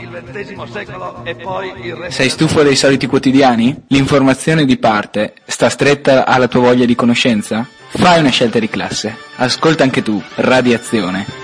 il XX secolo e poi il resto. Sei stufo dei soliti quotidiani? L'informazione di parte sta stretta alla tua voglia di conoscenza? Fai una scelta di classe. Ascolta anche tu, Radiazione.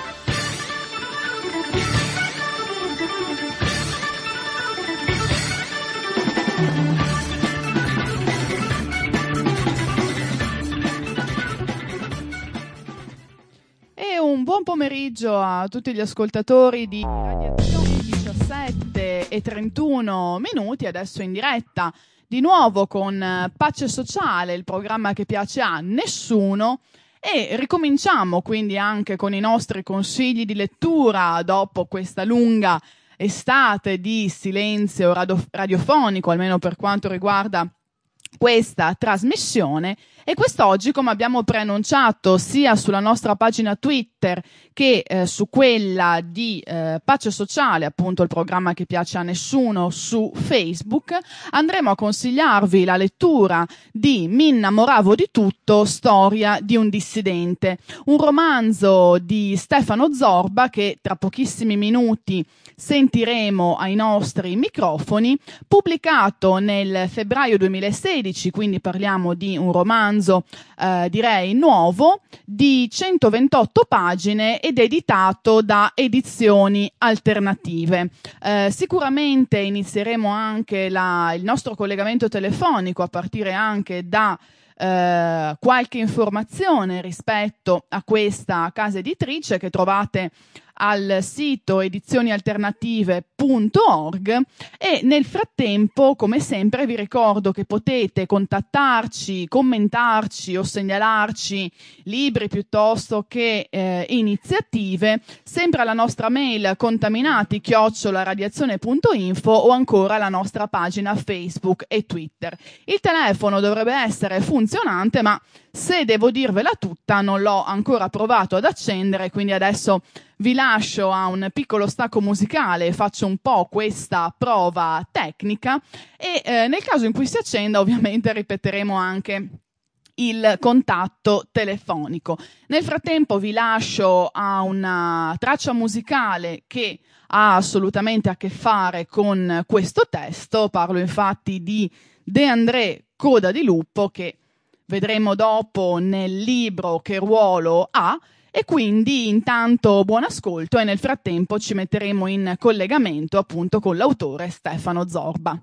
Pomeriggio a tutti gli ascoltatori di Radiazione 17 e 31 minuti, adesso in diretta di nuovo con eh, Pace Sociale, il programma che piace a nessuno. E ricominciamo quindi anche con i nostri consigli di lettura dopo questa lunga estate di silenzio radio- radiofonico, almeno per quanto riguarda questa trasmissione e quest'oggi, come abbiamo preannunciato sia sulla nostra pagina Twitter che eh, su quella di eh, Pace Sociale, appunto il programma che piace a nessuno su Facebook, andremo a consigliarvi la lettura di Mi innamoravo di tutto, storia di un dissidente, un romanzo di Stefano Zorba che tra pochissimi minuti sentiremo ai nostri microfoni, pubblicato nel febbraio 2016, quindi parliamo di un romanzo eh, direi nuovo, di 128 pagine ed editato da edizioni alternative. Eh, sicuramente inizieremo anche la, il nostro collegamento telefonico a partire anche da eh, qualche informazione rispetto a questa casa editrice che trovate al sito edizionialternative.org e nel frattempo, come sempre, vi ricordo che potete contattarci, commentarci o segnalarci libri piuttosto che eh, iniziative, sempre alla nostra mail contaminati chiocciolaradiazione.info o ancora alla nostra pagina Facebook e Twitter. Il telefono dovrebbe essere funzionante, ma se devo dirvela tutta, non l'ho ancora provato ad accendere, quindi adesso vi lascio a un piccolo stacco musicale faccio un po' questa prova tecnica e eh, nel caso in cui si accenda ovviamente ripeteremo anche il contatto telefonico. Nel frattempo vi lascio a una traccia musicale che ha assolutamente a che fare con questo testo, parlo infatti di De André Coda di Lupo che vedremo dopo nel libro che ruolo ha e quindi intanto buon ascolto e nel frattempo ci metteremo in collegamento appunto con l'autore Stefano Zorba.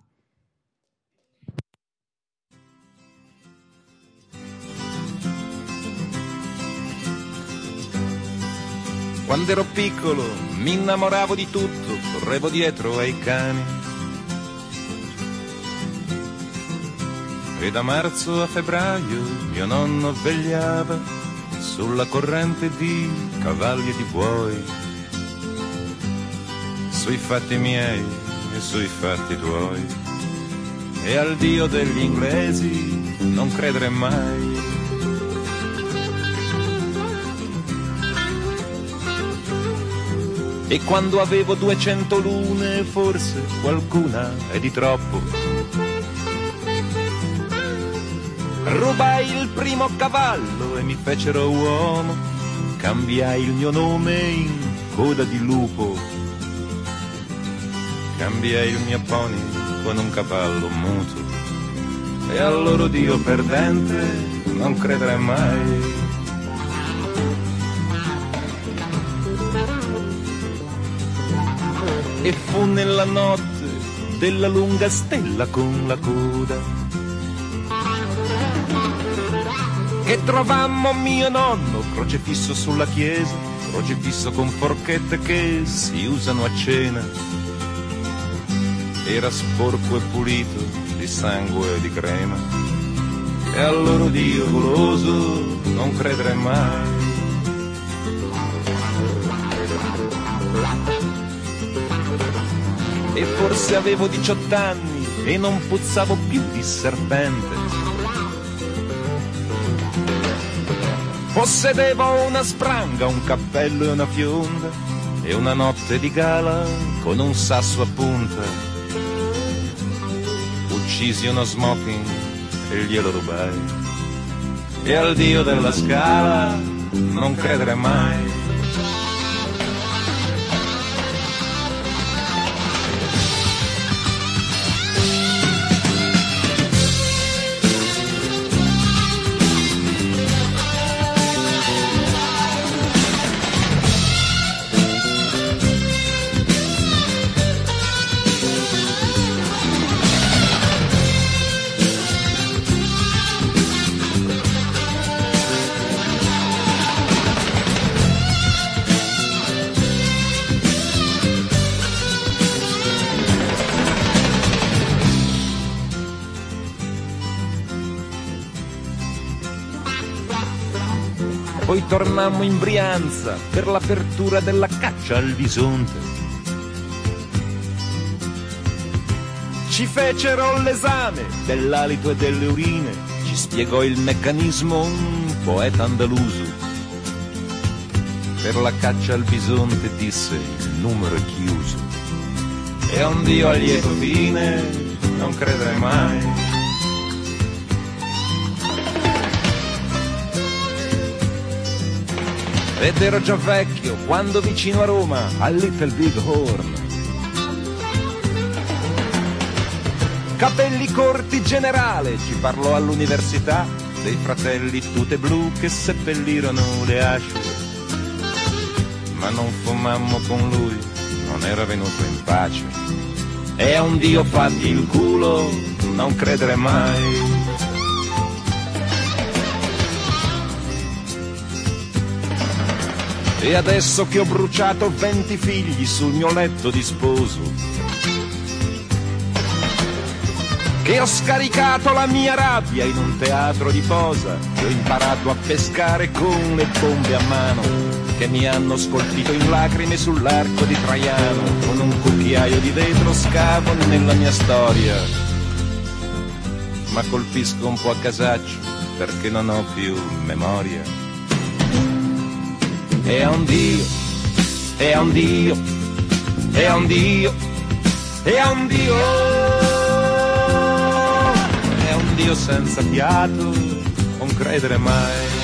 Quando ero piccolo mi innamoravo di tutto, correvo dietro ai cani. E da marzo a febbraio mio nonno vegliava sulla corrente di cavalli e di buoi, sui fatti miei e sui fatti tuoi. E al Dio degli inglesi non credere mai. E quando avevo duecento lune, forse qualcuna è di troppo. Rubai il primo cavallo e mi fecero uomo, cambiai il mio nome in coda di lupo, cambiai il mio pony con un cavallo muto, e al loro Dio perdente non credere mai. E fu nella notte della lunga stella con la coda che trovammo mio nonno crocefisso sulla chiesa, crocefisso con forchette che si usano a cena. Era sporco e pulito di sangue e di crema, e al loro Dio goloso non credere mai. E forse avevo 18 anni e non puzzavo più di serpente Possedevo una spranga, un cappello e una fionda e una notte di gala con un sasso a punta. Uccisi uno smoking e glielo rubai. E al dio della scala non credere mai. Tornammo in Brianza per l'apertura della caccia al bisonte. Ci fecero l'esame dell'alito e delle urine, ci spiegò il meccanismo un poeta andaluso. Per la caccia al bisonte disse il numero è chiuso. E a un Dio a lieto fine non credere mai. Ed ero già vecchio quando vicino a Roma, al Little Big Horn. Capelli corti generale, ci parlò all'università dei fratelli tute blu che seppellirono le asce. Ma non fumammo con lui, non era venuto in pace. E a un Dio fatti il culo, non credere mai. E adesso che ho bruciato venti figli sul mio letto di sposo, che ho scaricato la mia rabbia in un teatro di posa, che ho imparato a pescare con le bombe a mano, che mi hanno scolpito in lacrime sull'arco di Traiano, con un cucchiaio di vetro scavo nella mia storia. Ma colpisco un po' a casaccio perché non ho più memoria è un Dio, è un Dio, è un Dio, è un Dio, è un Dio senza fiato, non credere mai.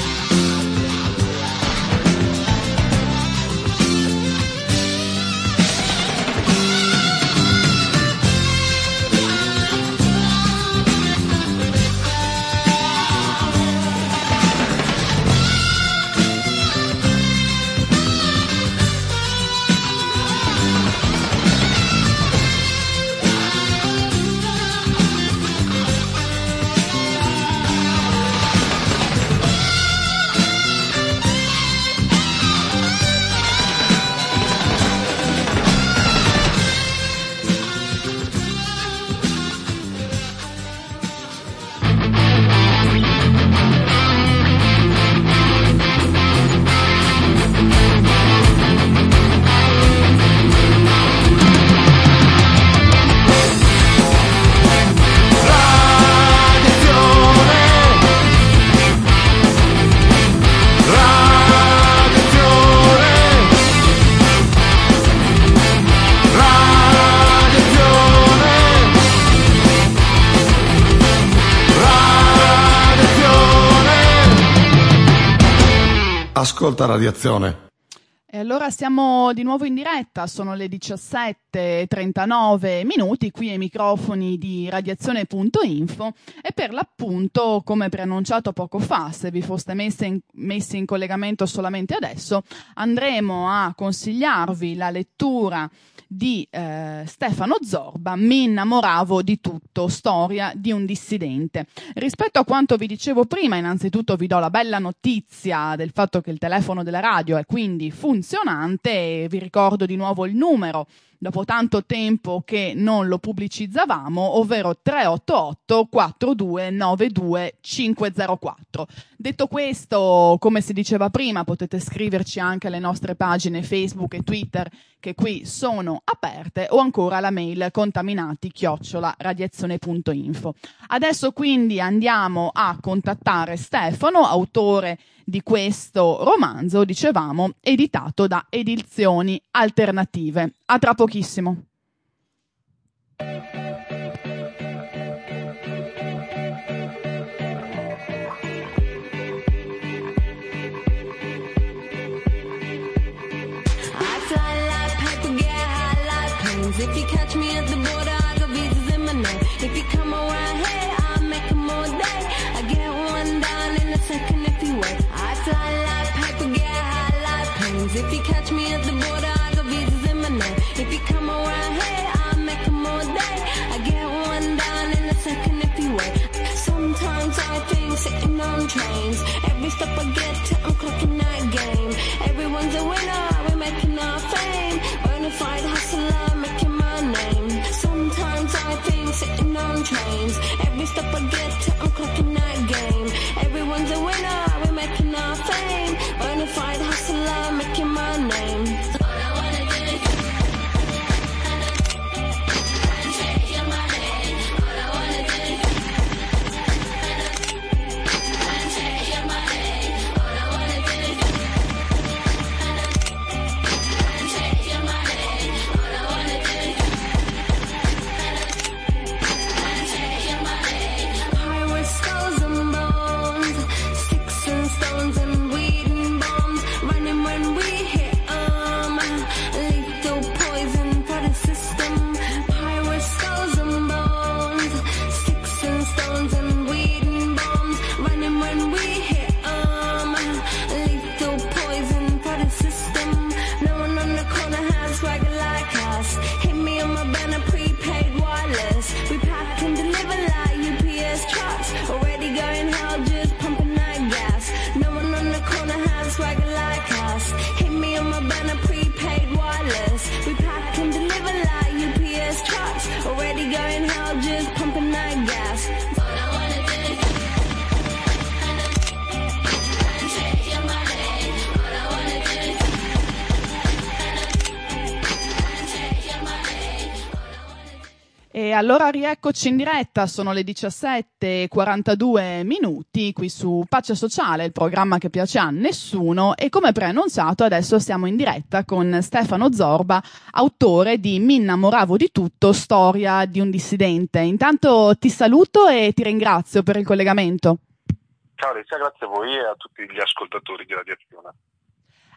Ascolta radiazione. E allora siamo di nuovo in diretta, sono le 17.39 minuti qui ai microfoni di radiazione.info e per l'appunto, come preannunciato poco fa, se vi foste messi in, messi in collegamento solamente adesso, andremo a consigliarvi la lettura di eh, Stefano Zorba, Mi innamoravo di tutto, storia di un dissidente. Rispetto a quanto vi dicevo prima, innanzitutto vi do la bella notizia del fatto che il telefono della radio è quindi funzionante e vi ricordo di nuovo il numero dopo tanto tempo che non lo pubblicizzavamo, ovvero 388 4292 504. Detto questo, come si diceva prima, potete scriverci anche alle nostre pagine Facebook e Twitter che qui sono aperte o ancora la mail contaminati chiocciola radiazione.info. Adesso quindi andiamo a contattare Stefano, autore di questo romanzo, dicevamo, editato da Edizioni Alternative. A tra pochissimo. if you catch me in catch me at the border, I got visas in my name. If you come around here, I'll all day. I get one down in a second if you wait. Sometimes I think sitting on trains. Every step I get to, I'm clocking that game. Everyone's a winner, we're making our fame. Bonafide hustler, making my name. Sometimes I think sitting on trains. Every step I get to, rieccoci in diretta, sono le 17.42 minuti qui su Pace Sociale, il programma che piace a nessuno e come preannunciato adesso siamo in diretta con Stefano Zorba, autore di Mi innamoravo di tutto, storia di un dissidente. Intanto ti saluto e ti ringrazio per il collegamento. Ciao Alicia, grazie a voi e a tutti gli ascoltatori di Radiazione.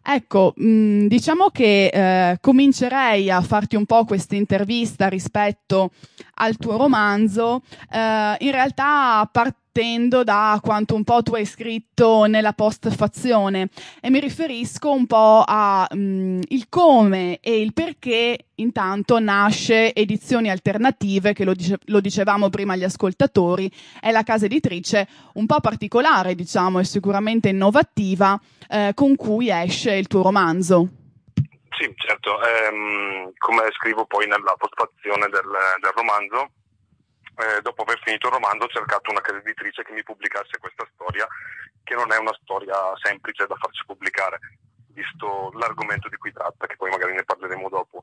Ecco, mh, diciamo che eh, comincerei a farti un po' questa intervista rispetto al tuo romanzo, eh, in realtà partendo da quanto un po' tu hai scritto nella postfazione e mi riferisco un po' a mh, il come e il perché intanto nasce Edizioni Alternative, che lo, dice- lo dicevamo prima agli ascoltatori, è la casa editrice un po' particolare, diciamo, e sicuramente innovativa eh, con cui esce il tuo romanzo. Sì, certo, ehm, come scrivo poi nella postfazione del, del romanzo, eh, dopo aver finito il romanzo ho cercato una casa editrice che mi pubblicasse questa storia, che non è una storia semplice da farci pubblicare, visto l'argomento di cui tratta, che poi magari ne parleremo dopo.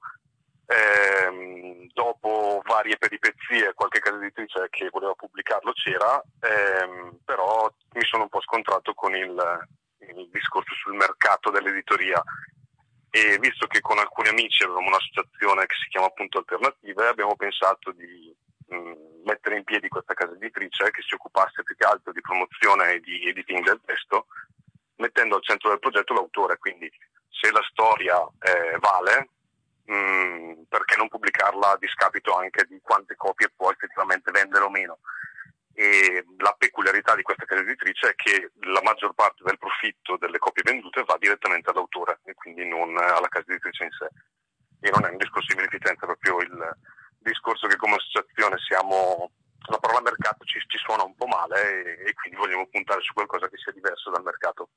Ehm, dopo varie peripezie, qualche casa editrice che voleva pubblicarlo c'era, ehm, però mi sono un po' scontrato con il, il discorso sul mercato dell'editoria e visto che con alcuni amici avevamo un'associazione che si chiama appunto Alternative, abbiamo pensato di mh, mettere in piedi questa casa editrice che si occupasse più che altro di promozione e di editing del testo, mettendo al centro del progetto l'autore, quindi se la storia eh, vale, mh, perché non pubblicarla a discapito anche di quante copie può effettivamente vendere o meno. E la peculiarità di questa casa editrice è che la maggior parte del profitto delle copie vendute va direttamente all'autore e quindi non alla casa editrice in sé. E non è un discorso di beneficenza, proprio il discorso che come associazione siamo la parola mercato ci, ci suona un po' male e, e quindi vogliamo puntare su qualcosa che sia diverso dal mercato.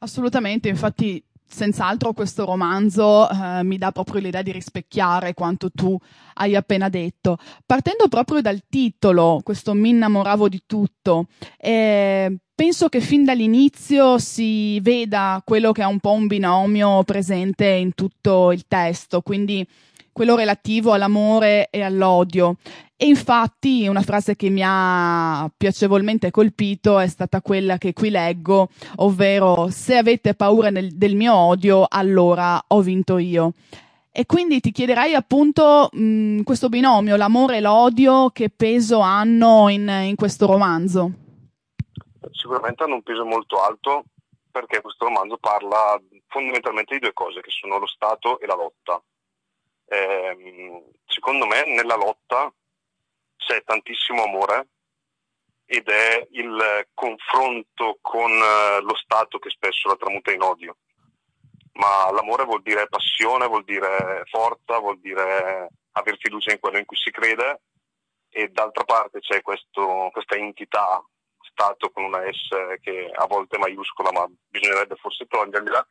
Assolutamente, infatti senz'altro questo romanzo eh, mi dà proprio l'idea di rispecchiare quanto tu hai appena detto. Partendo proprio dal titolo, questo mi innamoravo di tutto, eh, penso che fin dall'inizio si veda quello che è un po' un binomio presente in tutto il testo, quindi quello relativo all'amore e all'odio. E infatti una frase che mi ha piacevolmente colpito è stata quella che qui leggo, ovvero se avete paura del, del mio odio, allora ho vinto io. E quindi ti chiederei appunto mh, questo binomio, l'amore e l'odio, che peso hanno in, in questo romanzo? Sicuramente hanno un peso molto alto perché questo romanzo parla fondamentalmente di due cose che sono lo Stato e la lotta. Ehm, secondo me nella lotta c'è tantissimo amore ed è il confronto con eh, lo Stato che spesso la tramuta in odio. Ma l'amore vuol dire passione, vuol dire forza, vuol dire aver fiducia in quello in cui si crede e d'altra parte c'è questo- questa entità Stato con una S che a volte è maiuscola ma bisognerebbe forse toglierla,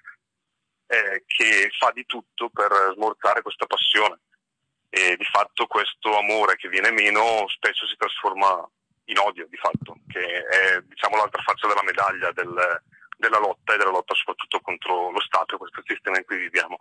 eh, che fa di tutto per smorzare questa passione e di fatto questo amore che viene meno spesso si trasforma in odio di fatto, che è diciamo l'altra faccia della medaglia del- della lotta e della lotta soprattutto contro lo Stato e questo sistema in cui viviamo.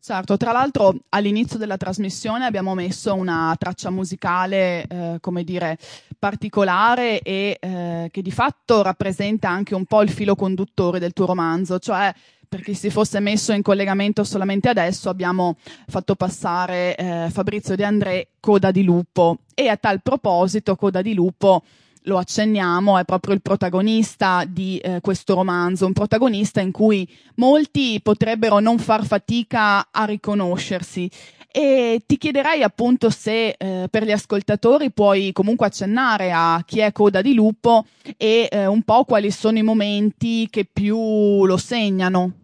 Certo, tra l'altro all'inizio della trasmissione abbiamo messo una traccia musicale, eh, come dire, particolare e eh, che di fatto rappresenta anche un po' il filo conduttore del tuo romanzo, cioè per chi si fosse messo in collegamento solamente adesso abbiamo fatto passare eh, Fabrizio De André Coda di Lupo e a tal proposito Coda di Lupo lo accenniamo, è proprio il protagonista di eh, questo romanzo, un protagonista in cui molti potrebbero non far fatica a riconoscersi. E ti chiederei appunto se eh, per gli ascoltatori puoi comunque accennare a chi è Coda di Lupo e eh, un po' quali sono i momenti che più lo segnano.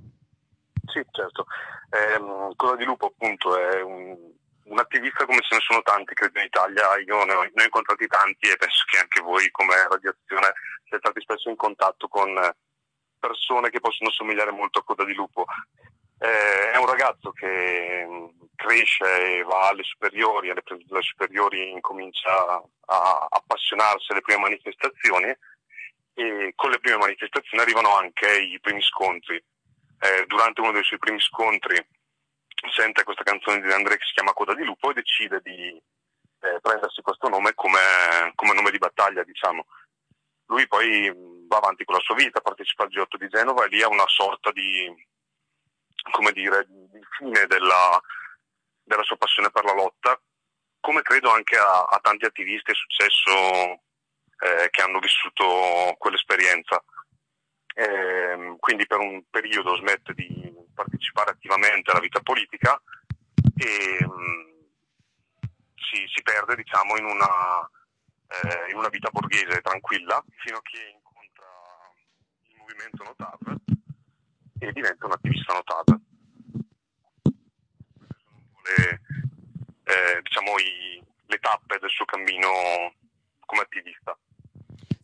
Sì, certo. Ehm, Coda di Lupo appunto è un, un attivista come ce ne sono tanti, credo in Italia, io ne ho, ne ho incontrati tanti e penso che anche voi come radiazione siete stati spesso in contatto con persone che possono somigliare molto a Coda di Lupo. Eh, è un ragazzo che mh, cresce e va alle superiori, alle, alle superiori incomincia a appassionarsi alle prime manifestazioni e con le prime manifestazioni arrivano anche i primi scontri. Eh, durante uno dei suoi primi scontri sente questa canzone di André che si chiama Coda di Lupo e decide di eh, prendersi questo nome come, come nome di battaglia, diciamo. Lui poi mh, va avanti con la sua vita, partecipa al G8 di Genova e lì ha una sorta di, come dire, di fine della, della sua passione per la lotta, come credo anche a, a tanti attivisti è successo eh, che hanno vissuto quell'esperienza. Ehm, quindi per un periodo smette di partecipare attivamente alla vita politica e mh, si, si perde diciamo, in, una, eh, in una vita borghese tranquilla fino a che incontra il movimento Notav e diventa un attivista Notav. Le, eh, diciamo, i- le tappe del suo cammino come attivista.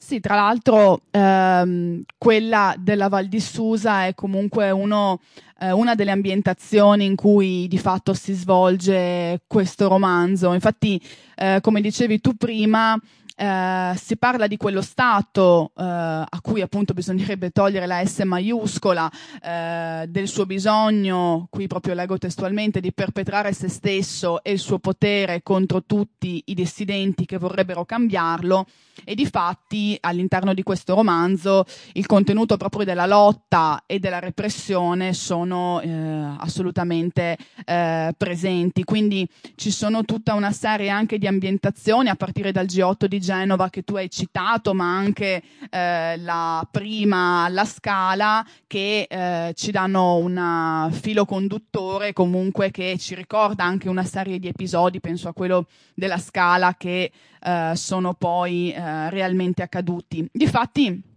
Sì, tra l'altro ehm, quella della Val di Susa è comunque uno, eh, una delle ambientazioni in cui di fatto si svolge questo romanzo. Infatti, eh, come dicevi tu prima, eh, si parla di quello Stato eh, a cui appunto bisognerebbe togliere la S maiuscola, eh, del suo bisogno, qui proprio leggo testualmente, di perpetrare se stesso e il suo potere contro tutti i dissidenti che vorrebbero cambiarlo e di fatti all'interno di questo romanzo il contenuto proprio della lotta e della repressione sono eh, assolutamente eh, presenti. Quindi ci sono tutta una serie anche di ambientazioni a partire dal G8 di Genova che tu hai citato, ma anche eh, la prima, la Scala, che eh, ci danno un filo conduttore comunque che ci ricorda anche una serie di episodi, penso a quello della Scala che eh, sono poi eh, realmente accaduti. Difatti,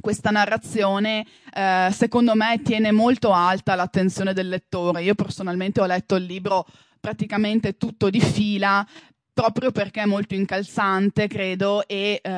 questa narrazione, eh, secondo me, tiene molto alta l'attenzione del lettore. Io personalmente ho letto il libro praticamente tutto di fila, proprio perché è molto incalzante, credo, e eh,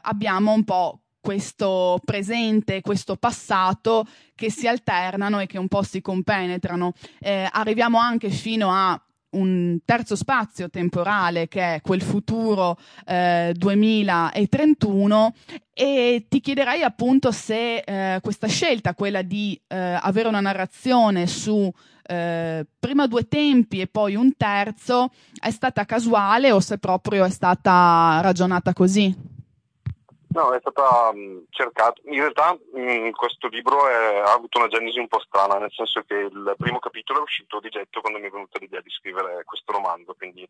abbiamo un po' questo presente, questo passato che si alternano e che un po' si compenetrano. Eh, arriviamo anche fino a un terzo spazio temporale che è quel futuro eh, 2031 e ti chiederei appunto se eh, questa scelta, quella di eh, avere una narrazione su eh, prima due tempi e poi un terzo, è stata casuale o se proprio è stata ragionata così. No, è stata mh, cercata. In realtà mh, questo libro è- ha avuto una genesi un po' strana, nel senso che il primo capitolo è uscito di getto quando mi è venuta l'idea di scrivere questo romanzo, quindi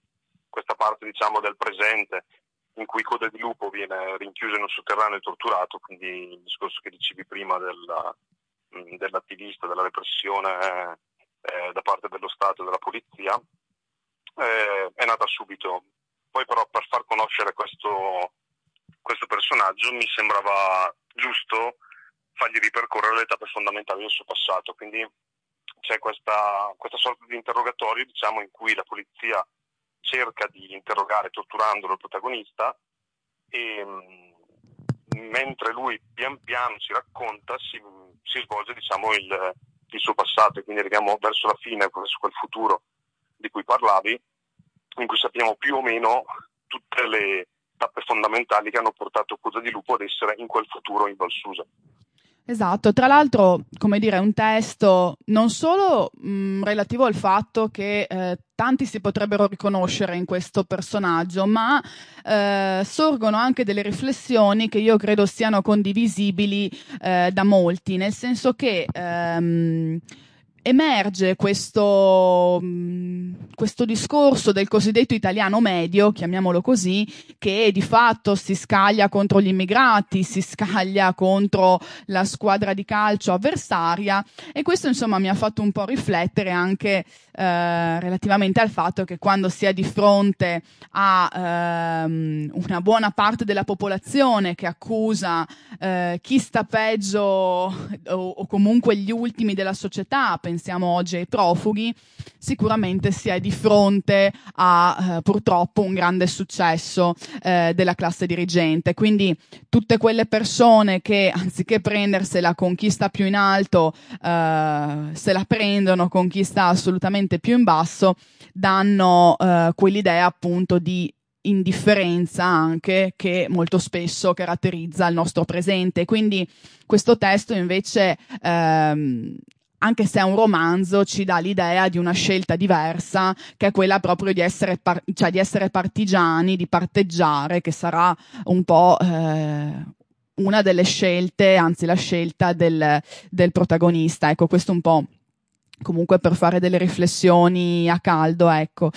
questa parte diciamo del presente in cui Coda di Lupo viene rinchiuso in un sotterraneo e torturato, quindi il discorso che dicevi prima della- mh, dell'attivista, della repressione eh, da parte dello Stato e della polizia, eh, è nata subito. Poi però per far conoscere questo, questo personaggio mi sembrava giusto fargli ripercorrere le tappe fondamentali del suo passato. Quindi c'è questa, questa sorta di interrogatorio diciamo, in cui la polizia cerca di interrogare torturandolo il protagonista e mh, mentre lui pian piano ci racconta si, si svolge diciamo, il, il suo passato e quindi arriviamo verso la fine, verso quel futuro di cui parlavi, in cui sappiamo più o meno tutte le tappe fondamentali che hanno portato Cusa di Lupo ad essere in quel futuro in Val Susa. Esatto, tra l'altro, come dire, un testo non solo mh, relativo al fatto che eh, tanti si potrebbero riconoscere in questo personaggio, ma eh, sorgono anche delle riflessioni che io credo siano condivisibili eh, da molti, nel senso che ehm, emerge questo, mh, questo discorso del cosiddetto italiano medio, chiamiamolo così, che di fatto si scaglia contro gli immigrati, si scaglia contro la squadra di calcio avversaria. E questo insomma mi ha fatto un po' riflettere anche eh, relativamente al fatto che quando si è di fronte a ehm, una buona parte della popolazione che accusa eh, chi sta peggio o, o comunque gli ultimi della società, pensiamo oggi ai profughi, sicuramente si è di fronte a eh, purtroppo un grande successo eh, della classe dirigente. Quindi tutte quelle persone che anziché prendersela con chi sta più in alto, eh, se la prendono con chi sta assolutamente più in basso, danno eh, quell'idea appunto di indifferenza anche che molto spesso caratterizza il nostro presente. Quindi questo testo invece ehm, anche se è un romanzo, ci dà l'idea di una scelta diversa, che è quella proprio di essere, par- cioè di essere partigiani, di parteggiare, che sarà un po' eh, una delle scelte, anzi la scelta del, del protagonista. Ecco, questo un po' comunque per fare delle riflessioni a caldo, ecco.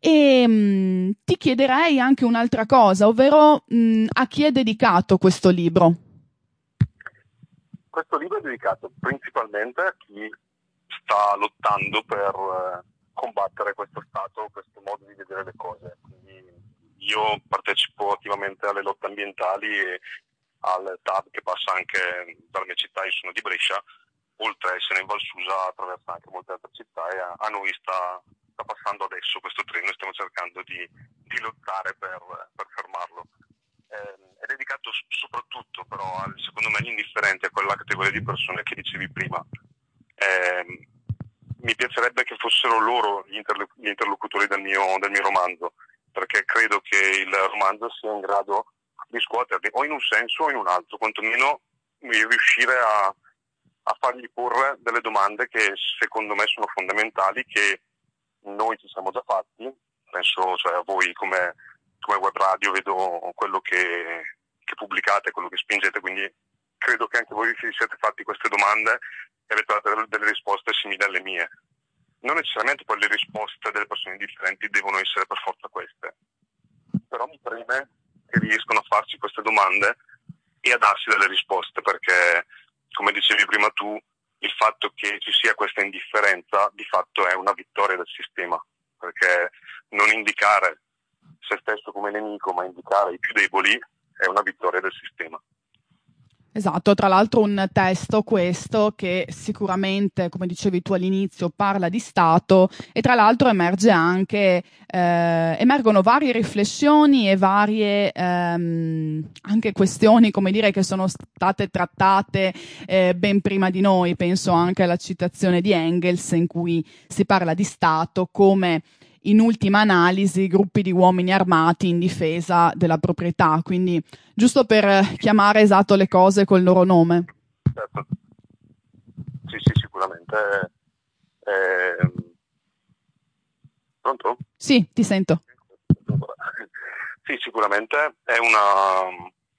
E mh, ti chiederei anche un'altra cosa, ovvero mh, a chi è dedicato questo libro? Questo libro è dedicato principalmente a chi sta lottando per eh, combattere questo stato, questo modo di vedere le cose. Quindi io partecipo attivamente alle lotte ambientali e al TAB che passa anche dalla mia città, io sono di Brescia, oltre a essere in Val Susa attraversa anche molte altre città e a noi sta, sta, passando adesso questo treno e stiamo cercando di, di lottare per, per fermarlo. Eh, è dedicato soprattutto però al, secondo me agli indifferenti, a quella categoria di persone che dicevi prima. Eh, mi piacerebbe che fossero loro gli, interlo- gli interlocutori del mio, del mio romanzo, perché credo che il romanzo sia in grado di scuoterli o in un senso o in un altro, quantomeno riuscire a, a fargli porre delle domande che secondo me sono fondamentali, che noi ci siamo già fatti, penso cioè, a voi come, come web radio, vedo quello che, che pubblicate, quello che spingete, quindi credo che anche voi vi siete fatti queste domande e avete dato delle risposte simili alle mie. Non necessariamente poi le risposte delle persone differenti devono essere per forza queste, però mi preme che riescono a farci queste domande e a darsi delle risposte, perché come dicevi prima tu, il fatto che ci sia questa indifferenza di fatto è una vittoria del sistema, perché non indicare se stesso come nemico, ma indicare i più deboli è una vittoria del sistema. Esatto, tra l'altro un testo questo che sicuramente, come dicevi tu all'inizio, parla di Stato e tra l'altro emerge anche, eh, emergono varie riflessioni e varie ehm, anche questioni, come dire, che sono state trattate eh, ben prima di noi. Penso anche alla citazione di Engels in cui si parla di Stato come in ultima analisi gruppi di uomini armati in difesa della proprietà, quindi giusto per chiamare esatto le cose col loro nome. Certo. Sì, sì, sicuramente. Eh... Pronto? Sì, ti sento. Sì, sicuramente è, una,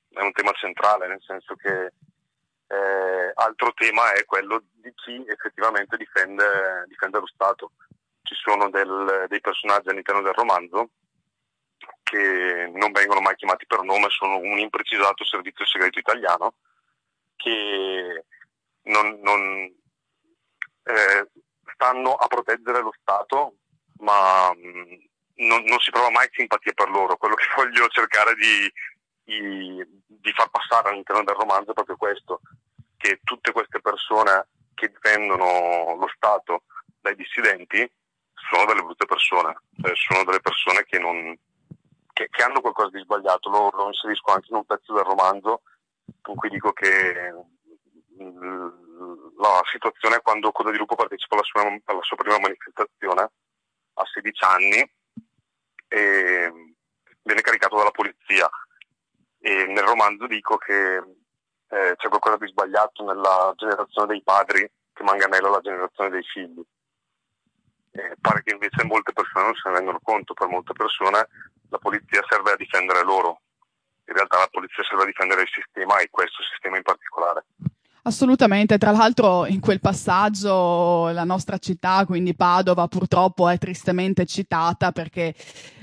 è un tema centrale, nel senso che eh, altro tema è quello di chi effettivamente difende, difende lo Stato ci sono del, dei personaggi all'interno del romanzo che non vengono mai chiamati per nome, sono un imprecisato servizio segreto italiano che non, non eh, stanno a proteggere lo Stato, ma mh, non, non si prova mai simpatia per loro. Quello che voglio cercare di, di, di far passare all'interno del romanzo è proprio questo, che tutte queste persone che difendono lo Stato dai dissidenti sono delle brutte persone, cioè sono delle persone che, non, che, che hanno qualcosa di sbagliato. Lo, lo inserisco anche in un pezzo del romanzo in cui dico che mm, la situazione è quando Coda di Lupo partecipa alla sua, alla sua prima manifestazione a 16 anni e viene caricato dalla polizia e nel romanzo dico che eh, c'è qualcosa di sbagliato nella generazione dei padri che manganella la generazione dei figli. Eh, pare che invece molte persone non se ne rendono conto, per molte persone la polizia serve a difendere loro, in realtà la polizia serve a difendere il sistema e questo sistema in particolare. Assolutamente, tra l'altro in quel passaggio la nostra città, quindi Padova, purtroppo è tristemente citata perché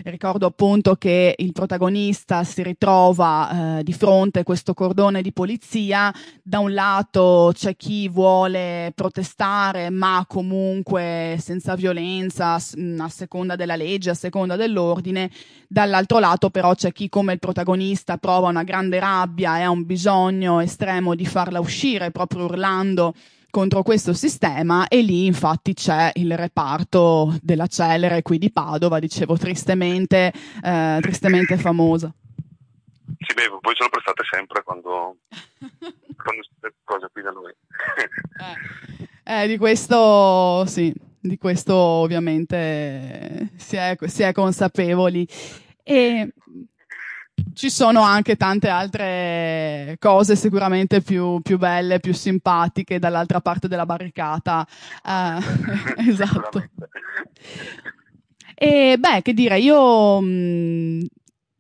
ricordo appunto che il protagonista si ritrova eh, di fronte a questo cordone di polizia, da un lato c'è chi vuole protestare ma comunque senza violenza, s- a seconda della legge, a seconda dell'ordine, dall'altro lato però c'è chi come il protagonista prova una grande rabbia e ha un bisogno estremo di farla uscire proprio urlando contro questo sistema e lì infatti c'è il reparto della Celere qui di Padova, dicevo tristemente, eh, tristemente famosa. Sì, beh, voi ce lo prestate sempre quando, quando cose qui da noi. Eh, di questo sì, di questo ovviamente si è, si è consapevoli. E ci sono anche tante altre cose sicuramente più, più belle, più simpatiche dall'altra parte della barricata. Eh, esatto. E beh, che dire, io mh,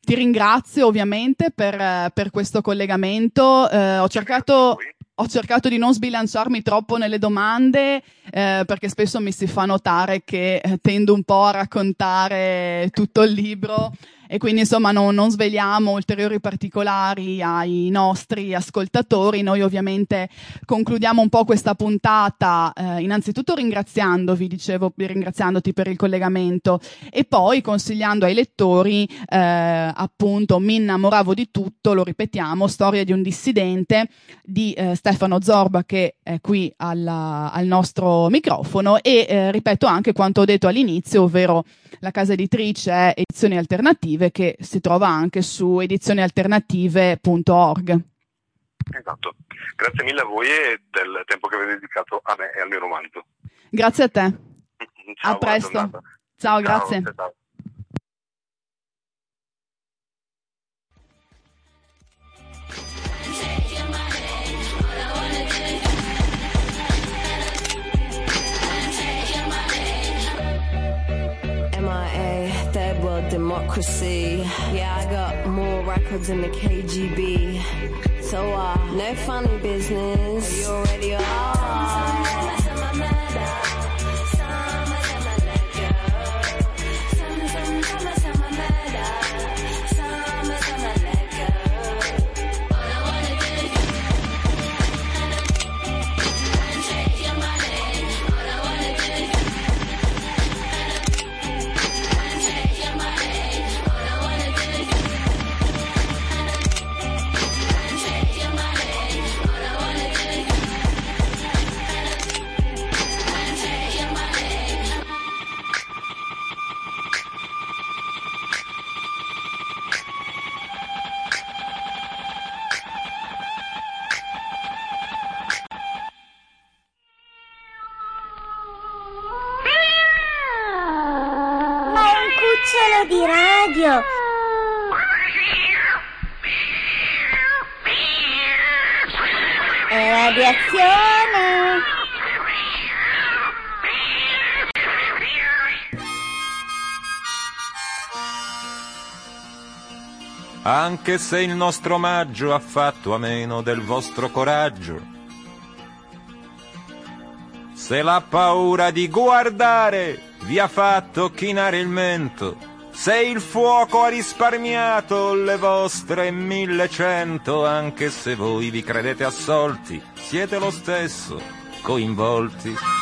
ti ringrazio ovviamente per, per questo collegamento. Eh, ho cercato ho cercato di non sbilanciarmi troppo nelle domande eh, perché spesso mi si fa notare che eh, tendo un po' a raccontare tutto il libro e quindi insomma non, non sveliamo ulteriori particolari ai nostri ascoltatori. Noi ovviamente concludiamo un po' questa puntata eh, innanzitutto ringraziandovi, dicevo, ringraziandoti per il collegamento e poi consigliando ai lettori eh, appunto Mi innamoravo di tutto, lo ripetiamo, storia di un dissidente di eh, Stefano Zorba che è qui alla- al nostro microfono e eh, ripeto anche quanto ho detto all'inizio, ovvero la casa editrice è Edizioni Alternative che si trova anche su edizionalternative.org. Esatto. Grazie mille a voi e del tempo che avete dedicato a me e al mio romanzo. Grazie a te. Ciao, a presto. Ciao, grazie. ciao, ciao. World democracy. Yeah, I got more records than the KGB. So, uh, no funny business. You already are. Radiazione! Anche se il nostro omaggio ha fatto a meno del vostro coraggio. Se la paura di guardare vi ha fatto chinare il mento, se il fuoco ha risparmiato le vostre millecento, anche se voi vi credete assolti, siete lo stesso coinvolti.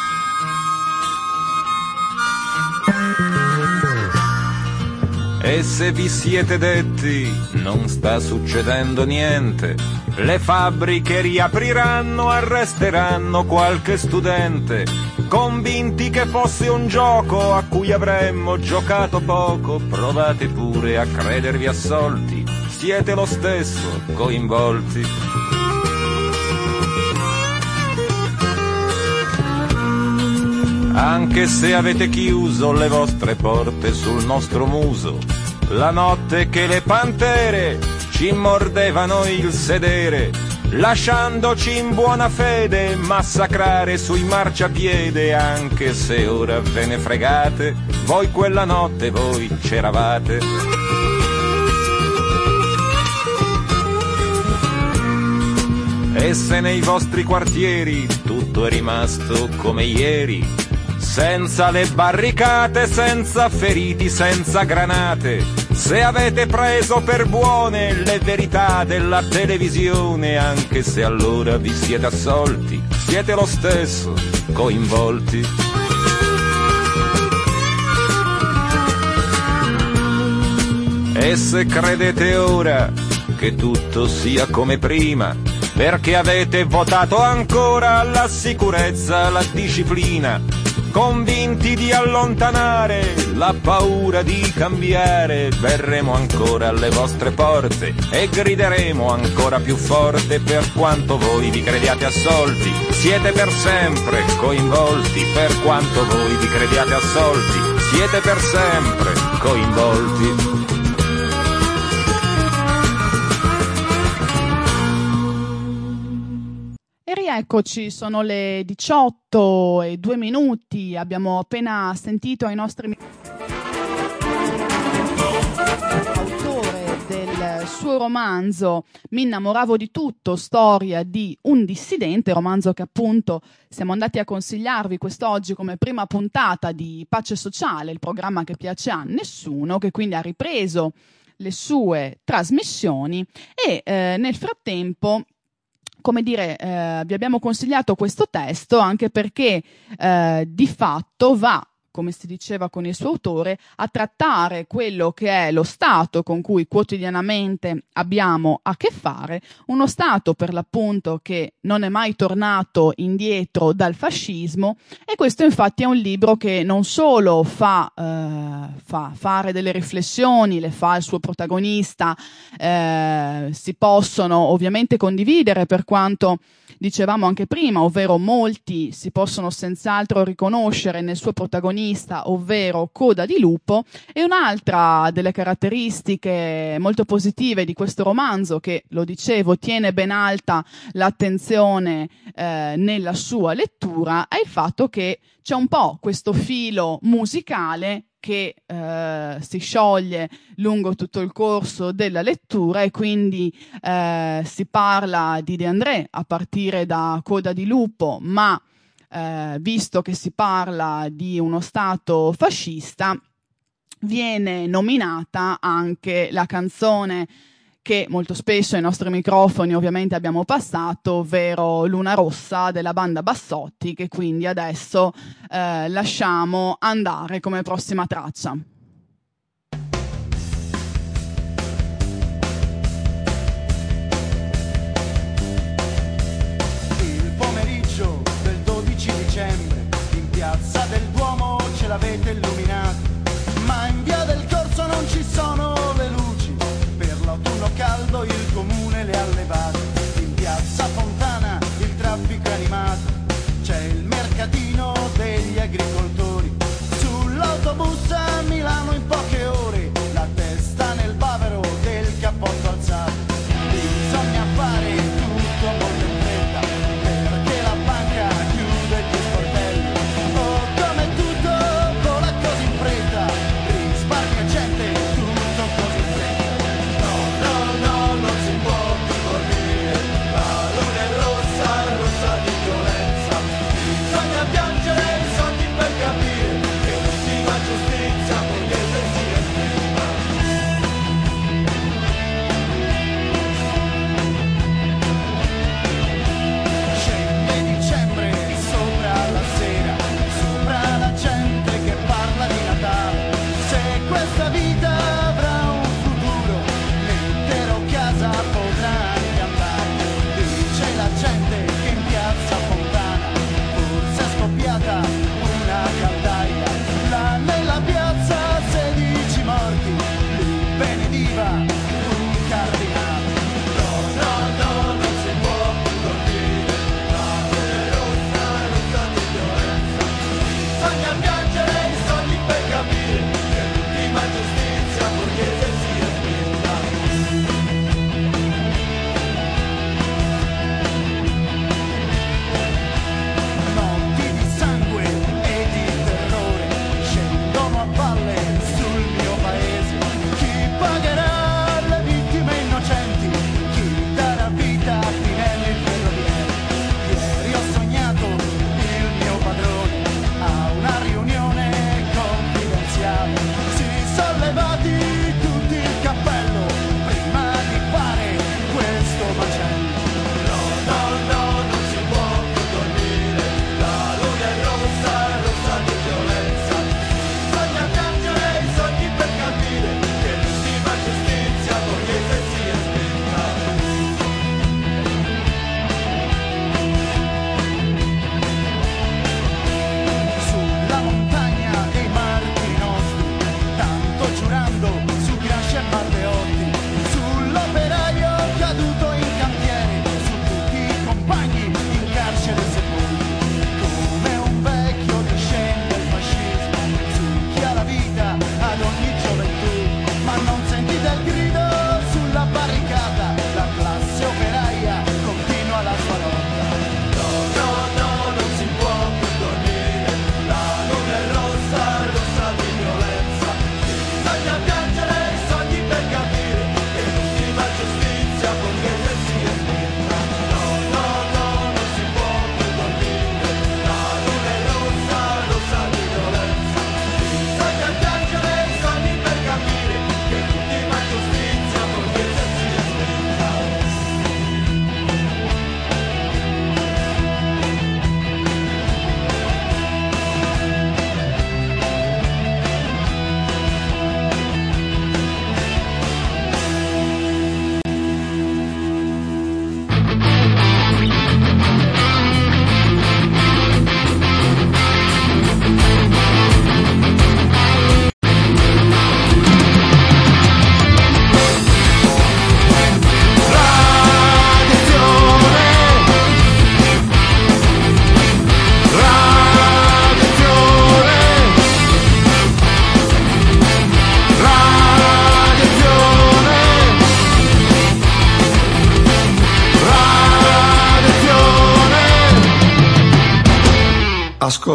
E se vi siete detti non sta succedendo niente, le fabbriche riapriranno, arresteranno qualche studente, convinti che fosse un gioco a cui avremmo giocato poco, provate pure a credervi assolti, siete lo stesso coinvolti. Anche se avete chiuso le vostre porte sul nostro muso, la notte che le pantere ci mordevano il sedere, lasciandoci in buona fede massacrare sui marciapiede, anche se ora ve ne fregate, voi quella notte voi c'eravate. E se nei vostri quartieri tutto è rimasto come ieri, senza le barricate, senza feriti, senza granate, se avete preso per buone le verità della televisione, anche se allora vi siete assolti, siete lo stesso coinvolti. E se credete ora che tutto sia come prima, perché avete votato ancora la sicurezza, la disciplina, convinti di allontanare la paura di cambiare, verremo ancora alle vostre porte e grideremo ancora più forte per quanto voi vi crediate assolti, siete per sempre coinvolti, per quanto voi vi crediate assolti, siete per sempre coinvolti. E rieccoci, sono le 18 e 2 minuti, abbiamo appena sentito ai nostri autore del suo romanzo Mi innamoravo di tutto, storia di un dissidente, romanzo che appunto siamo andati a consigliarvi quest'oggi come prima puntata di Pace Sociale, il programma che piace a nessuno, che quindi ha ripreso le sue trasmissioni e eh, nel frattempo come dire, eh, vi abbiamo consigliato questo testo anche perché eh, di fatto va, come si diceva con il suo autore, a trattare quello che è lo Stato con cui quotidianamente abbiamo a che fare, uno Stato per l'appunto che non è mai tornato indietro dal fascismo e questo infatti è un libro che non solo fa, eh, fa fare delle riflessioni, le fa il suo protagonista, eh, si possono ovviamente condividere per quanto dicevamo anche prima, ovvero molti si possono senz'altro riconoscere nel suo protagonista, ovvero Coda di Lupo, e un'altra delle caratteristiche molto positive di questo romanzo, che lo dicevo, tiene ben alta l'attenzione eh, nella sua lettura, è il fatto che c'è un po' questo filo musicale che eh, si scioglie lungo tutto il corso della lettura e quindi eh, si parla di De André a partire da Coda di Lupo, ma eh, visto che si parla di uno Stato fascista, viene nominata anche la canzone che molto spesso ai nostri microfoni ovviamente abbiamo passato, ovvero Luna Rossa della banda Bassotti, che quindi adesso eh, lasciamo andare come prossima traccia. L'avete illuminato, ma in via del corso non ci sono le luci, per l'autunno caldo il comune le ha levate, in piazza Fontana il traffico è animato, c'è il mercatino degli agricoltori,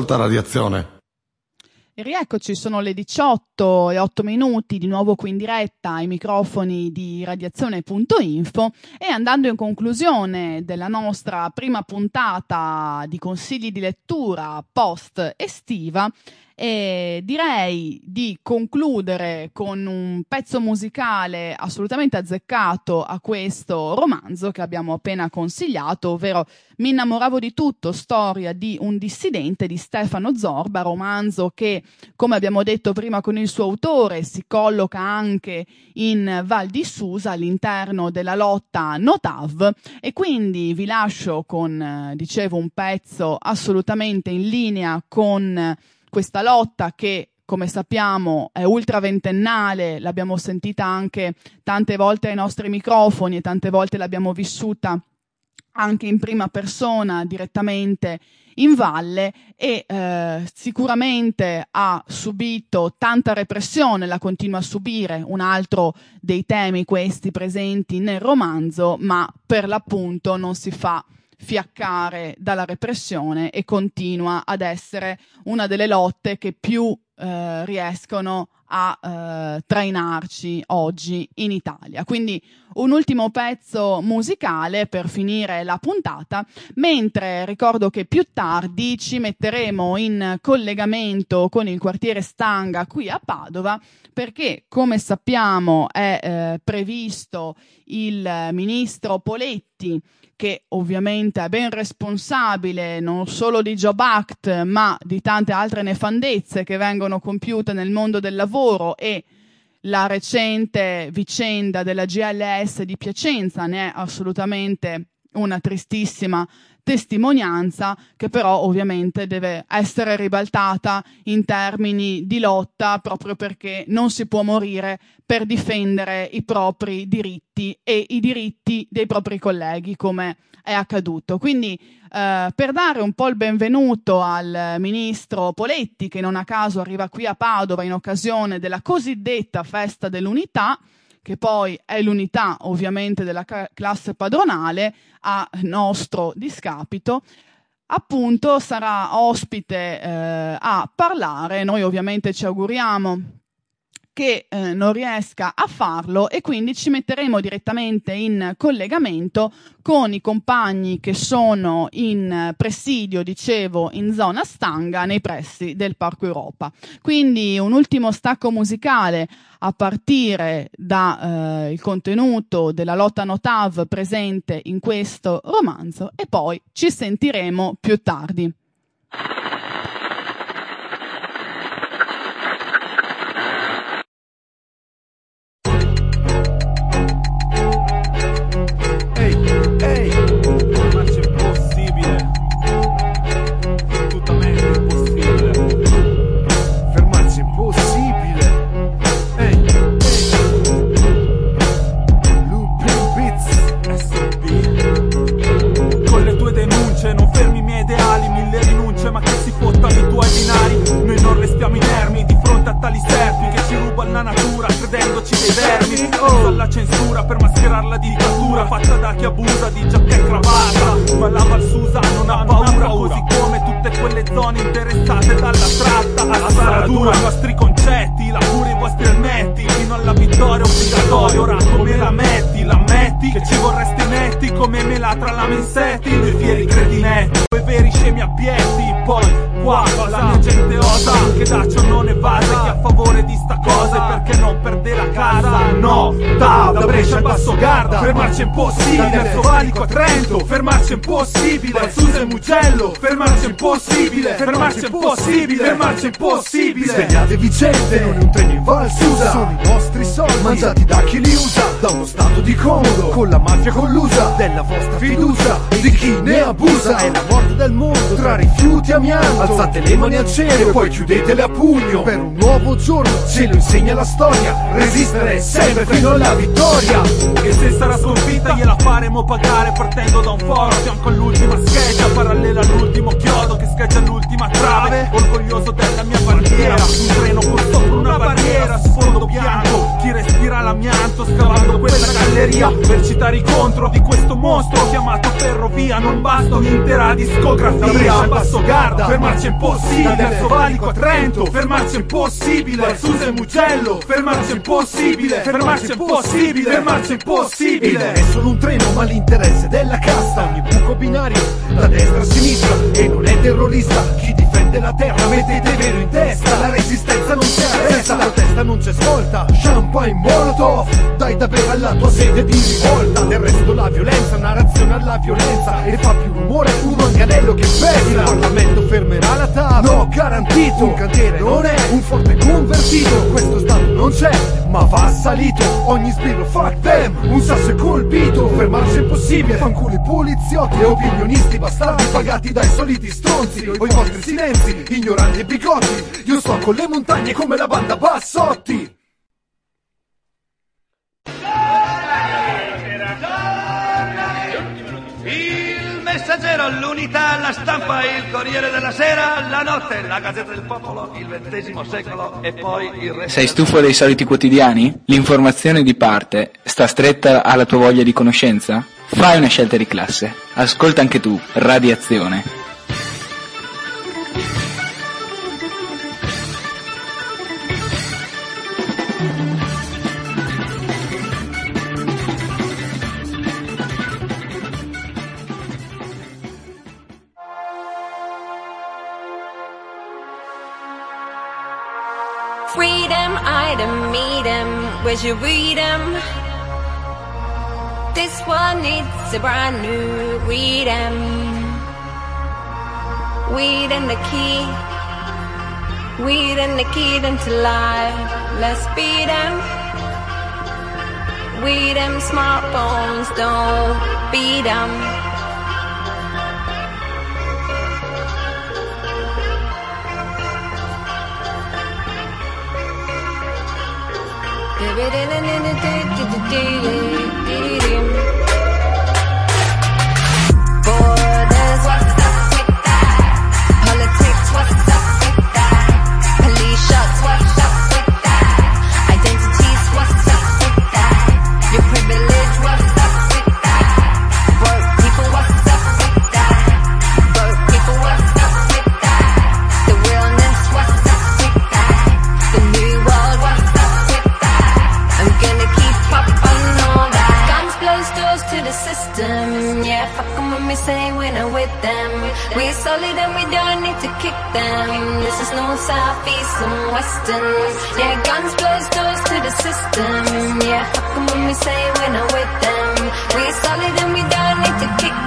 Ascolta radiazione. E rieccoci, sono le 18 e 8 minuti, di nuovo qui in diretta ai microfoni di radiazione.info e andando in conclusione della nostra prima puntata di consigli di lettura post estiva, e direi di concludere con un pezzo musicale assolutamente azzeccato a questo romanzo che abbiamo appena consigliato, ovvero Mi innamoravo di tutto, storia di un dissidente di Stefano Zorba, romanzo che, come abbiamo detto prima con il suo autore, si colloca anche in Val di Susa all'interno della lotta Notav. E quindi vi lascio con, dicevo, un pezzo assolutamente in linea con questa lotta che come sappiamo è ultraventennale, l'abbiamo sentita anche tante volte ai nostri microfoni e tante volte l'abbiamo vissuta anche in prima persona direttamente in valle e eh, sicuramente ha subito tanta repressione, la continua a subire, un altro dei temi questi presenti nel romanzo, ma per l'appunto non si fa fiaccare dalla repressione e continua ad essere una delle lotte che più eh, riescono a eh, trainarci oggi in Italia. Quindi un ultimo pezzo musicale per finire la puntata, mentre ricordo che più tardi ci metteremo in collegamento con il quartiere Stanga qui a Padova perché come sappiamo è eh, previsto il ministro Poletti che ovviamente è ben responsabile non solo di Job Act, ma di tante altre nefandezze che vengono compiute nel mondo del lavoro e la recente vicenda della GLS di Piacenza ne è assolutamente una tristissima testimonianza che però ovviamente deve essere ribaltata in termini di lotta proprio perché non si può morire per difendere i propri diritti e i diritti dei propri colleghi come è accaduto. Quindi eh, per dare un po' il benvenuto al ministro Poletti che non a caso arriva qui a Padova in occasione della cosiddetta festa dell'unità, che poi è l'unità ovviamente della classe padronale a nostro discapito, appunto sarà ospite eh, a parlare. Noi ovviamente ci auguriamo che eh, non riesca a farlo e quindi ci metteremo direttamente in collegamento con i compagni che sono in presidio, dicevo, in zona Stanga nei pressi del Parco Europa. Quindi un ultimo stacco musicale a partire dal eh, contenuto della lotta Notav presente in questo romanzo e poi ci sentiremo più tardi. A Trento fermarci è impossibile. Susa e Mugello fermarci è impossibile. Fermarci è impossibile fermarci è impossibile Svegliatevi gente, non è un treno in Val Susa Sono i vostri soldi, mangiati da chi li usa Da uno stato di comodo, con la mafia collusa Della vostra fiducia, e di chi ne abusa. È la morte del mondo, tra rifiuti e amianto Alzate le mani al cielo e poi chiudetele a pugno. Per un nuovo giorno, ce lo insegna la storia Resistere sempre fino alla vittoria. E se sarà sconfitta gliela faremo pagare. Partendo da un foro, fianco all'ultima scheggia. Parallela all'ultimo chiodo che scheggia l'ultima trave. Orgoglioso della mia bandiera Un treno con sopra una barriera Sfondo bianco, chi respira l'amianto Scavando quella galleria esercitare i contro di questo mostro chiamato ferrovia. Non basta un'intera discografia da Brescia al Basso Garda fermarci è impossibile. Dal Terzo Valico a Trento fermarci è impossibile. Da Susa e Mugello fermarci è impossibile. Fermarci è impossibile. Fermarci è impossibile. È solo un treno ma l'interesse della casta. Ogni buco binario da destra a sinistra E non è terrorista. Chi difende la terra Mettete vero in testa. La resistenza non arresta La protesta non c'è svolta Champagne Molotov Dai da bere alla tua sede di rivolta. Del resto la violenza Narrazione alla violenza. E fa più rumore un manganello che pesa. Il Parlamento fermerà la tavola. No garantito. Un cantiere non è un forte convertito. Questo stato non c'è ma va assalito. Ogni sbirro fuck them. Un sasso è colpito. Fermarsi è impossibile. Fanculi poliziotti. E opinionisti bastardi Pagati dai soliti stronzi. O i vostri silenzi Ignoranti e bigotti Io sto con le montagne come la banda Bassotti Il messaggero, l'unità, la stampa, il Corriere della Sera, la notte, la Gazzetta del Popolo, il XX secolo e poi il resto. Sei stufo dei soliti quotidiani? L'informazione di parte sta stretta alla tua voglia di conoscenza? Fai una scelta di classe. Ascolta anche tu, Radiazione. You read 'em? This one needs a brand new read 'em. Weed and the key. Weed and the key into life. Let's beat 'em. Weed 'em smartphones, don't beat 'em. Yeah. This is north, south, east and western. Yeah, guns close doors to the system. Yeah, fuck 'em when we say we're not with them. We're solid and we don't need to kick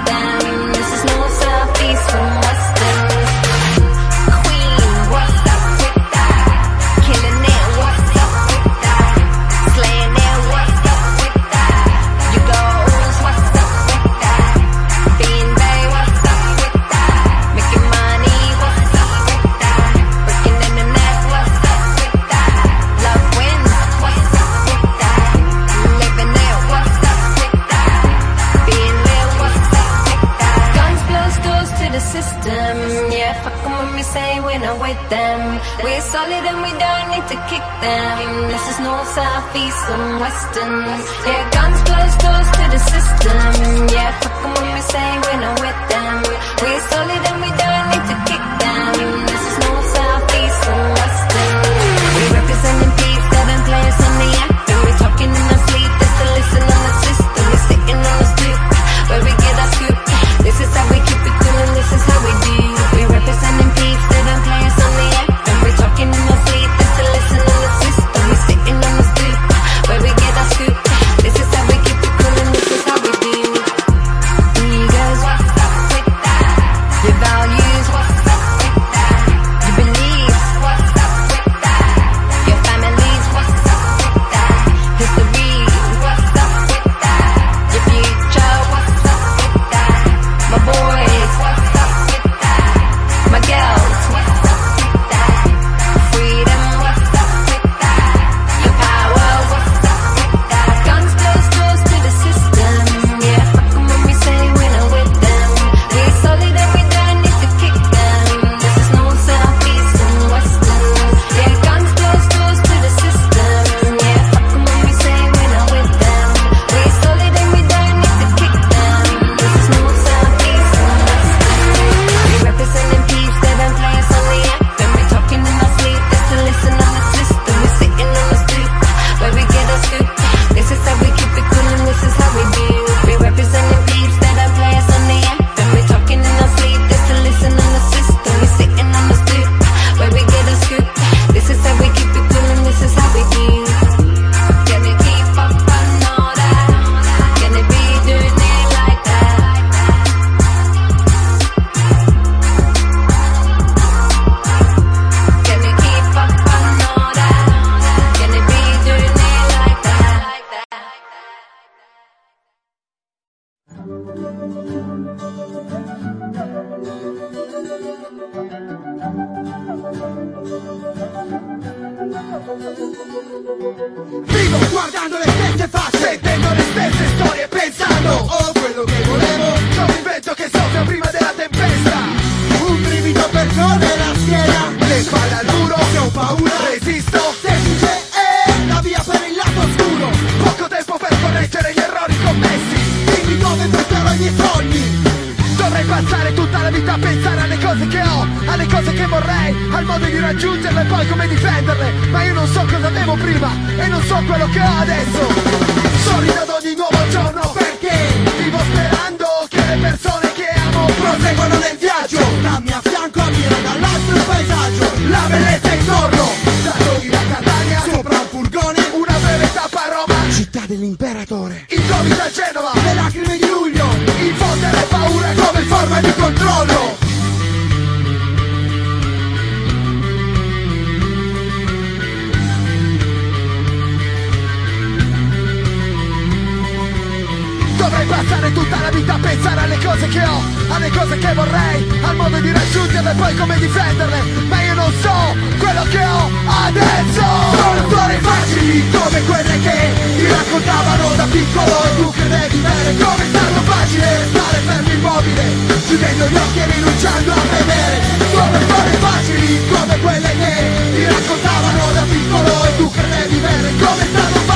passare tutta la vita a pensare alle cose che ho, alle cose che vorrei, al modo di raggiungerle e poi come difenderle. Ma io non so quello che ho adesso. Sono storie facili come quelle che ti raccontavano da piccolo e tu credevi bene. Come stato facile stare fermo immobile, chiudendo gli occhi e rinunciando a vedere. Sono storie facili come quelle che ti raccontavano da piccolo e tu credevi bene. Come stato facile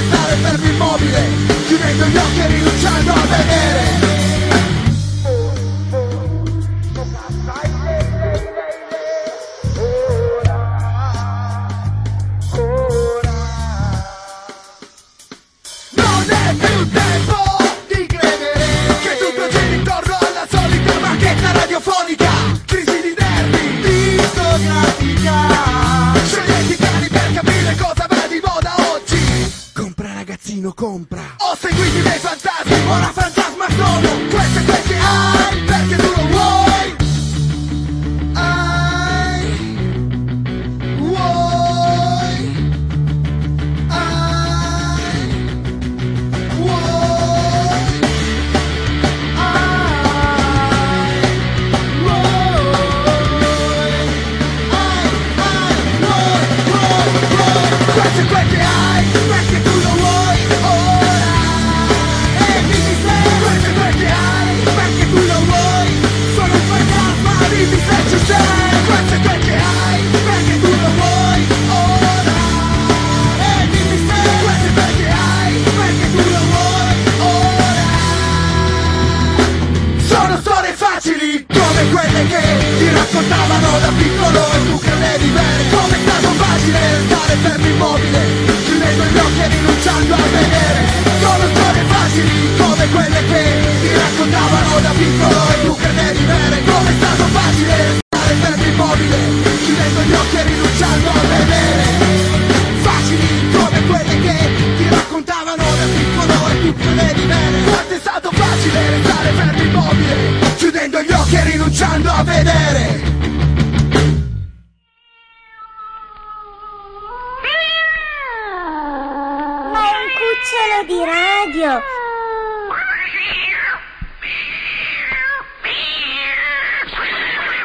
stare fermo immobile, chiudendo gli occhi e rinunciando a vedere. Compra. Quelle che ti raccontavano da piccolo e tu credevi bene. Come è stato facile stare fermo immobile Chiudendo gli occhi e rinunciando a vedere. Sono storie facili come quelle che ti raccontavano da piccolo e tu credevi bene. Come è stato facile stare fermo immobile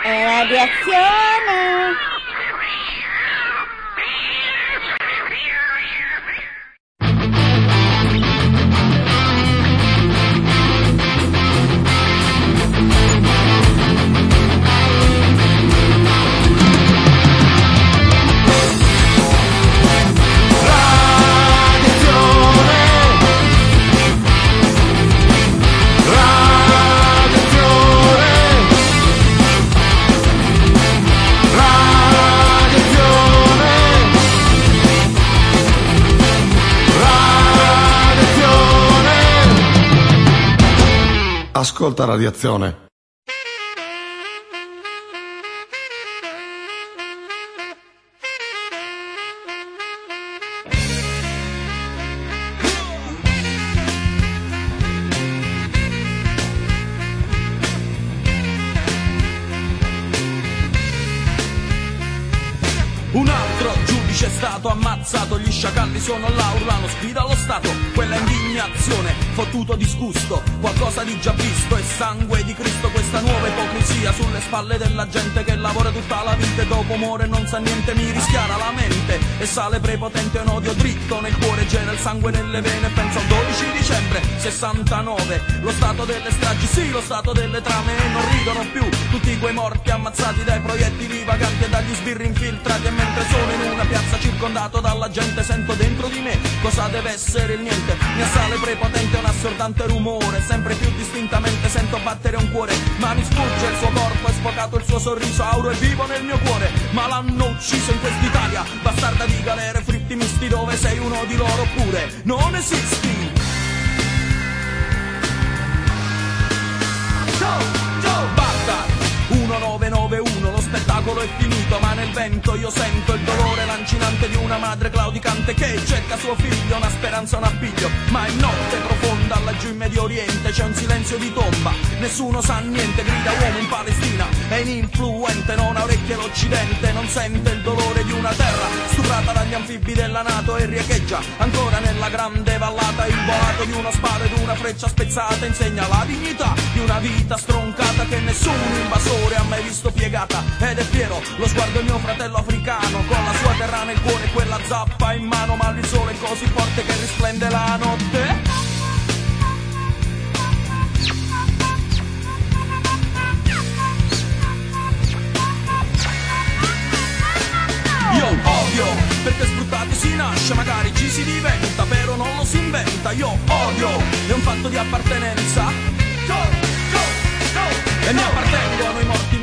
È radiazione! Ascolta radiazione. Un altro giudice è stato ammazzato, gli sciacalli sono là, urlano, sfida lo Stato, quella indignazione, fottuto disgusto, qualcosa di già visto, è sangue di Cristo questa nuova ipocrisia sulle spalle della gente che lavora tutta la vita e dopo muore e non sa niente, mi rischiara la mente e sale prepotente un odio dritto nel cuore, gela il sangue nelle vene, penso al 12 dicembre 69, lo stato delle stragi, sì lo stato delle trame e non ridono più tutti quei morti ammazzati dai proiettili vaganti e dagli sbirri infiltrati e mentre sono in una piazza circondato dalla gente sento dentro di me cosa deve essere il niente mi assale prepotente un assordante rumore sempre più distintamente sento battere un cuore ma mi sfugge il suo corpo e sfocato il suo sorriso auro e vivo nel mio cuore Ma l'hanno ucciso in quest'Italia Bastarda di galere, fritti misti dove sei uno di loro pure Non esisti! Joe, Joe, Baghdad 1991, lo spettacolo è finito, ma nel vento io sento il dolore lancinante di una madre claudicante che cerca suo figlio, una speranza, un appiglio. Ma in notte profonda, laggiù in Medio Oriente, c'è un silenzio di tomba, nessuno sa niente, grida uomo in Palestina, è ininfluente, non ha orecchie l'Occidente, non sente il dolore di una terra stuprata dagli anfibi della Nato e riecheggia ancora nella grande vallata il boato di uno sparo ed una freccia spezzata insegna la dignità di una vita stroncata che nessun invasore ha mai visto piegata ed è fiero lo sguardo del mio fratello africano con la sua terra nel cuore e quella zappa in mano ma il sole è così forte che risplende la notte Io odio, perché sfruttati si nasce, magari ci si diventa, però non lo si inventa. Io odio, è un fatto di appartenenza. Go, go, go, e mi appartengono i morti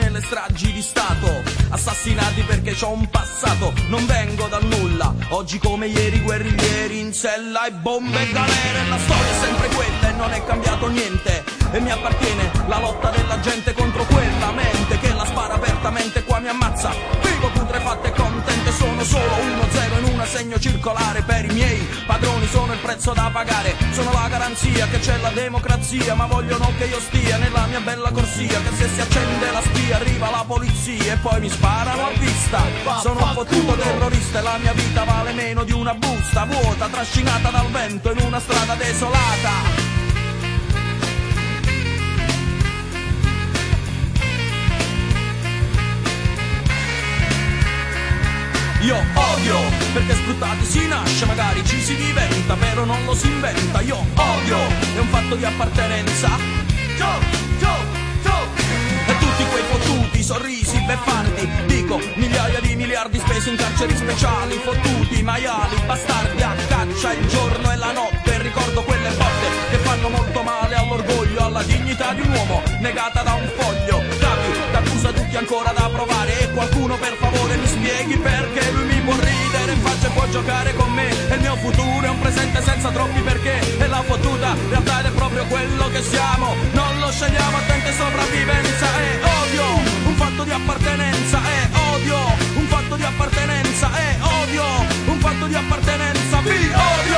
assassinati perché c'ho un passato, non vengo dal nulla. Oggi come ieri guerriglieri in cella e bombe e galere, la storia è sempre quella e non è cambiato niente. E mi appartiene la lotta della gente contro quella mente che la spara apertamente qua mi ammazza. Vivo putrefatto e contente, sono solo uno zero in una segno circolare per i miei padroni, sono il prezzo da pagare. Sono la garanzia che c'è la democrazia, ma vogliono che io stia nella mia bella corsia. Che se si accende la spia arriva la polizia e poi mi sparano a vista. Sono un fottuto terrorista e la mia vita vale meno di una busta vuota, trascinata dal vento in una strada desolata. Io odio, perché sfruttati si nasce, magari ci si diventa, però non lo si inventa. Io odio, è un fatto di appartenenza. Joe, Joe, Joe. E tutti quei fottuti sorrisi beffardi, dico migliaia di miliardi spesi in carceri speciali, fottuti maiali, bastardi a caccia il giorno e la notte. Ricordo quelle botte che fanno molto male all'orgoglio, alla dignità di un uomo, negata da un foglio. Capi, d'accusa tutti ancora da provare e qualcuno per favore mi può giocare con me. E il mio futuro è un presente senza troppi perché. E la fottuta realtà è proprio quello che siamo. Non lo scegliamo, attente sopravvivenza. È odio, un fatto di appartenenza. È odio, un fatto di appartenenza. È odio, un fatto di appartenenza. Vi odio